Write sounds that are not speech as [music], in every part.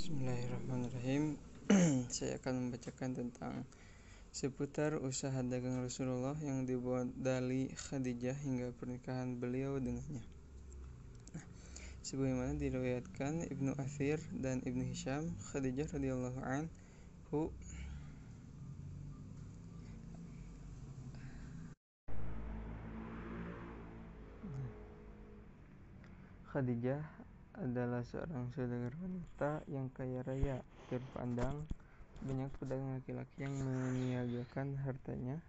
Bismillahirrahmanirrahim. [clears throat] Saya akan membacakan tentang seputar usaha dagang Rasulullah yang dali Khadijah hingga pernikahan beliau dengannya. Nah, sebagaimana diriwayatkan Ibnu Athir dan Ibnu Hisham, Khadijah radhiyallahu anhu Khadijah adalah seorang saudagar wanita yang kaya raya, terpandang banyak pedagang laki-laki yang meniagakan hartanya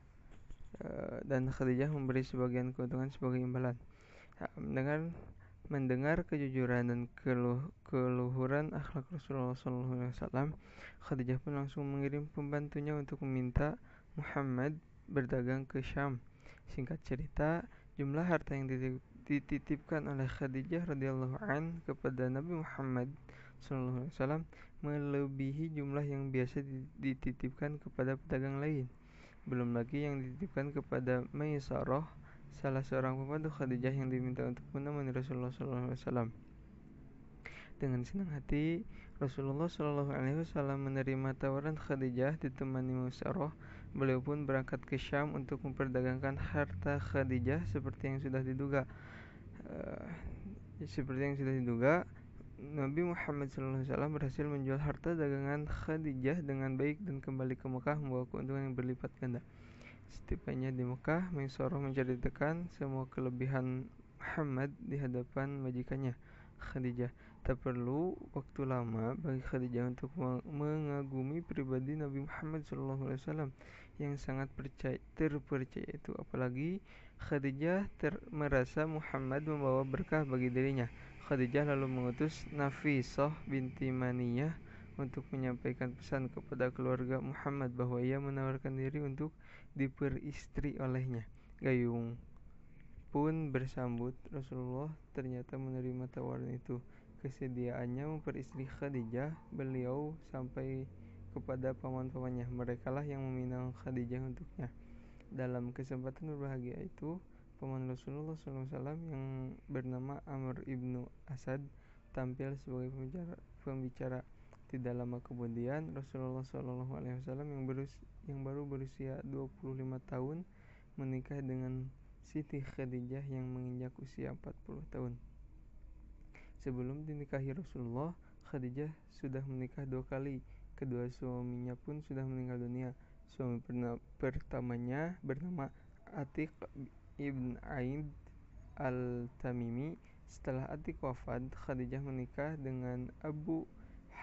eh, dan Khadijah memberi sebagian keuntungan sebagai imbalan. Mendengar mendengar kejujuran dan keluh, keluhuran akhlak Rasulullah SAW, Khadijah pun langsung mengirim pembantunya untuk meminta Muhammad berdagang ke Syam. Singkat cerita, jumlah harta yang dititipkan oleh Khadijah radhiyallahu an kepada Nabi Muhammad SAW melebihi jumlah yang biasa dititipkan kepada pedagang lain. Belum lagi yang dititipkan kepada Maisarah, salah seorang pembantu Khadijah yang diminta untuk menemani Rasulullah SAW. Dengan senang hati, Rasulullah Wasallam menerima tawaran Khadijah ditemani Maisarah. Beliau pun berangkat ke Syam untuk memperdagangkan harta Khadijah seperti yang sudah diduga. Uh, seperti yang sudah diduga, Nabi Muhammad SAW berhasil menjual harta dagangan Khadijah dengan baik dan kembali ke Mekah membawa keuntungan yang berlipat ganda. Setibanya di Mekah, Maisarah menceritakan semua kelebihan Muhammad di hadapan majikannya. Khadijah. Tak perlu waktu lama bagi Khadijah untuk mengagumi pribadi Nabi Muhammad SAW yang sangat percaya, terpercaya itu. Apalagi Khadijah ter merasa Muhammad membawa berkah bagi dirinya. Khadijah lalu mengutus Nafisah binti Maniyah untuk menyampaikan pesan kepada keluarga Muhammad bahwa ia menawarkan diri untuk diperistri olehnya. Gayung pun bersambut Rasulullah ternyata menerima tawaran itu. Kesediaannya memperistri Khadijah, beliau sampai kepada paman-pamannya. Mereka lah yang meminang Khadijah untuknya. Dalam kesempatan berbahagia itu, paman Rasulullah SAW yang bernama Amr ibnu Asad tampil sebagai pembicara. pembicara. Tidak lama kemudian, Rasulullah SAW yang, yang baru berusia 25 tahun menikah dengan Siti Khadijah yang menginjak usia 40 tahun. Sebelum dinikahi Rasulullah, Khadijah sudah menikah dua kali. Kedua suaminya pun sudah meninggal dunia. Suami pertamanya bernama Atik ibn Aid al-Tamimi. Setelah Atik wafat, Khadijah menikah dengan Abu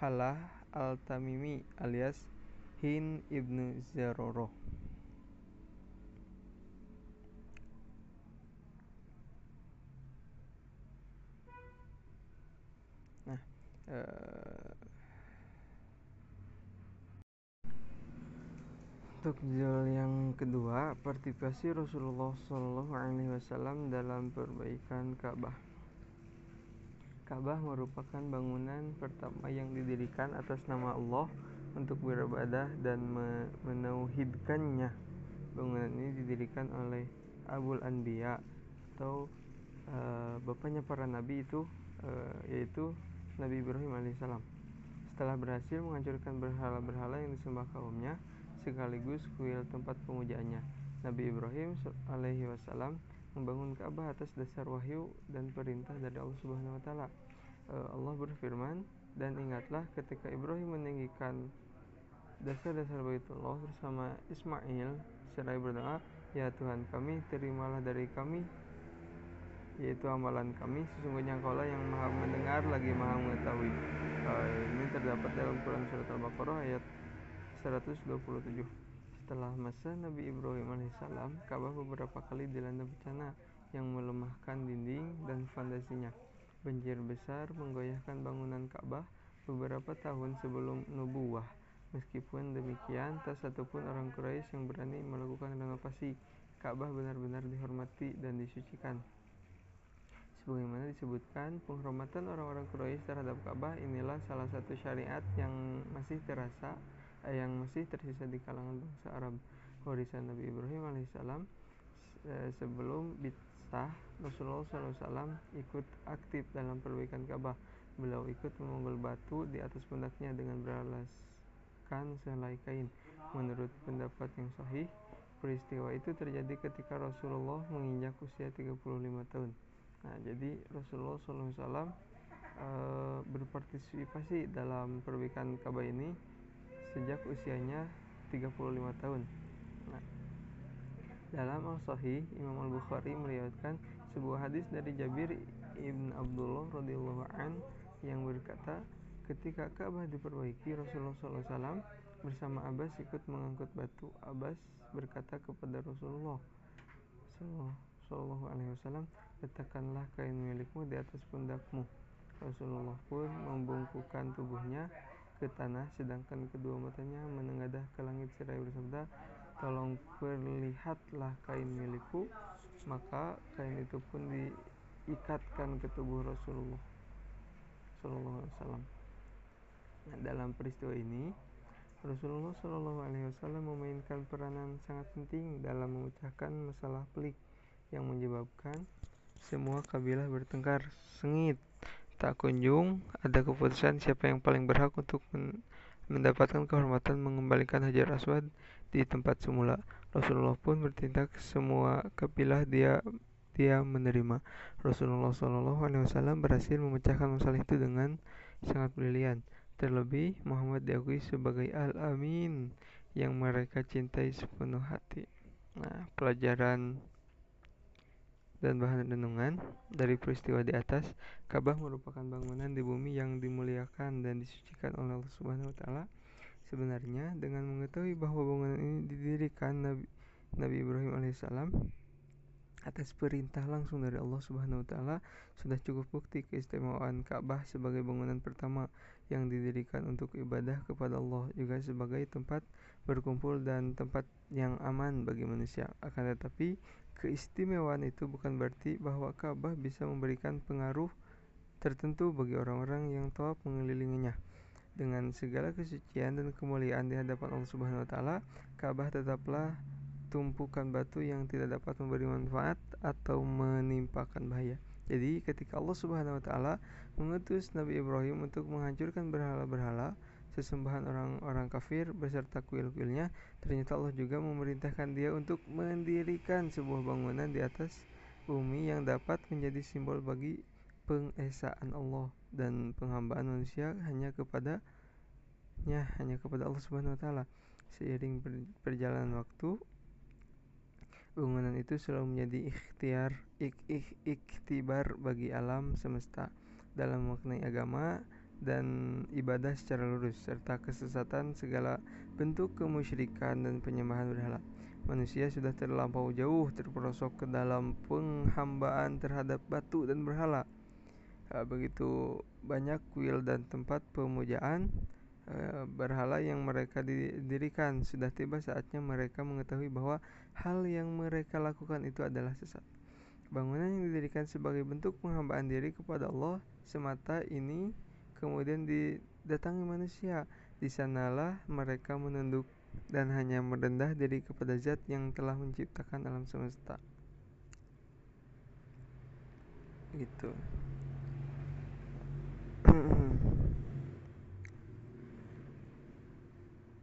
Halah al-Tamimi alias Hin ibnu Zaroroh. Nah, uh, untuk judul yang kedua, partisipasi Rasulullah Shallallahu Alaihi Wasallam dalam perbaikan Ka'bah. Ka'bah merupakan bangunan pertama yang didirikan atas nama Allah untuk beribadah dan menauhidkannya. Bangunan ini didirikan oleh Abul Anbiya atau uh, bapaknya para nabi itu uh, yaitu Nabi Ibrahim alaihissalam. Setelah berhasil menghancurkan berhala-berhala yang disembah kaumnya, sekaligus kuil tempat pemujaannya, Nabi Ibrahim alaihi wasallam membangun Ka'bah atas dasar wahyu dan perintah dari Allah Subhanahu wa taala. Eh, Allah berfirman, "Dan ingatlah ketika Ibrahim meninggikan dasar-dasar Baitullah bersama Ismail seraya berdoa, "Ya Tuhan kami, terimalah dari kami yaitu amalan kami. Sesungguhnya engkau lah yang maha mendengar lagi maha mengetahui uh, ini terdapat dalam Quran surat Al-Baqarah ayat 127 setelah masa Nabi Ibrahim alaihissalam Ka'bah beberapa kali dilanda bencana yang melemahkan dinding dan fondasinya banjir besar menggoyahkan bangunan Ka'bah beberapa tahun sebelum nubuah Meskipun demikian, tak satupun orang Quraisy yang berani melakukan renovasi. Ka'bah benar-benar dihormati dan disucikan. Sebagaimana disebutkan, penghormatan orang-orang Quraisy terhadap Ka'bah inilah salah satu syariat yang masih terasa yang masih tersisa di kalangan bangsa Arab. Warisan Nabi Ibrahim alaihissalam eh, sebelum bitsah Rasulullah SAW ikut aktif dalam perbaikan Ka'bah. Beliau ikut memanggul batu di atas pundaknya dengan beralaskan sehelai kain. Menurut pendapat yang sahih, peristiwa itu terjadi ketika Rasulullah menginjak usia 35 tahun. Nah, jadi Rasulullah SAW e, berpartisipasi dalam perbaikan Ka'bah ini sejak usianya 35 tahun. Nah, dalam Al-Sahih, Imam Al-Bukhari meriwayatkan sebuah hadis dari Jabir ibn Abdullah radhiyallahu an yang berkata, ketika Ka'bah diperbaiki, Rasulullah SAW bersama Abbas ikut mengangkut batu. Abbas berkata kepada Rasulullah Shallallahu Alaihi Wasallam, letakkanlah kain milikmu di atas pundakmu. Rasulullah pun membungkukkan tubuhnya ke tanah, sedangkan kedua matanya menengadah ke langit seraya bersabda, tolong perlihatlah kain milikku. Maka kain itu pun diikatkan ke tubuh Rasulullah Sallallahu Alaihi Wasallam. Nah, dalam peristiwa ini Rasulullah Shallallahu Alaihi Wasallam memainkan peranan sangat penting dalam memecahkan masalah pelik yang menyebabkan semua kabilah bertengkar sengit tak kunjung ada keputusan siapa yang paling berhak untuk mendapatkan kehormatan mengembalikan Hajar Aswad di tempat semula. Rasulullah pun bertindak semua kabilah dia dia menerima. Rasulullah Shallallahu Alaihi Wasallam berhasil memecahkan masalah itu dengan sangat brilian. Terlebih Muhammad diakui sebagai Al-Amin yang mereka cintai sepenuh hati. Nah, pelajaran dan bahan renungan dari peristiwa di atas, Ka'bah merupakan bangunan di bumi yang dimuliakan dan disucikan oleh Allah Subhanahu wa taala. Sebenarnya, dengan mengetahui bahwa bangunan ini didirikan Nabi, Nabi Ibrahim alaihissalam atas perintah langsung dari Allah Subhanahu wa taala, sudah cukup bukti keistimewaan Ka'bah sebagai bangunan pertama yang didirikan untuk ibadah kepada Allah, juga sebagai tempat berkumpul dan tempat yang aman bagi manusia. Akan tetapi, keistimewaan itu bukan berarti bahwa Ka'bah bisa memberikan pengaruh tertentu bagi orang-orang yang tawaf mengelilinginya dengan segala kesucian dan kemuliaan di hadapan Allah Subhanahu wa taala, Ka'bah tetaplah tumpukan batu yang tidak dapat memberi manfaat atau menimpakan bahaya. Jadi ketika Allah Subhanahu wa taala mengutus Nabi Ibrahim untuk menghancurkan berhala-berhala sesembahan orang-orang kafir beserta kuil-kuilnya, ternyata Allah juga memerintahkan dia untuk mendirikan sebuah bangunan di atas bumi yang dapat menjadi simbol bagi pengesaan Allah dan penghambaan manusia hanya kepada nya hanya kepada Allah Subhanahu wa taala. Seiring perjalanan waktu, bangunan itu selalu menjadi ikhtiar ik, ik, bagi alam semesta dalam memaknai agama dan ibadah secara lurus serta kesesatan segala bentuk kemusyrikan dan penyembahan berhala. Manusia sudah terlampau jauh terperosok ke dalam penghambaan terhadap batu dan berhala uh, begitu banyak kuil dan tempat pemujaan uh, berhala yang mereka didirikan sudah tiba saatnya mereka mengetahui bahwa hal yang mereka lakukan itu adalah sesat bangunan yang didirikan sebagai bentuk penghambaan diri kepada Allah semata ini kemudian didatangi manusia di sanalah mereka menunduk dan hanya merendah diri kepada zat yang telah menciptakan alam semesta gitu. [clears throat]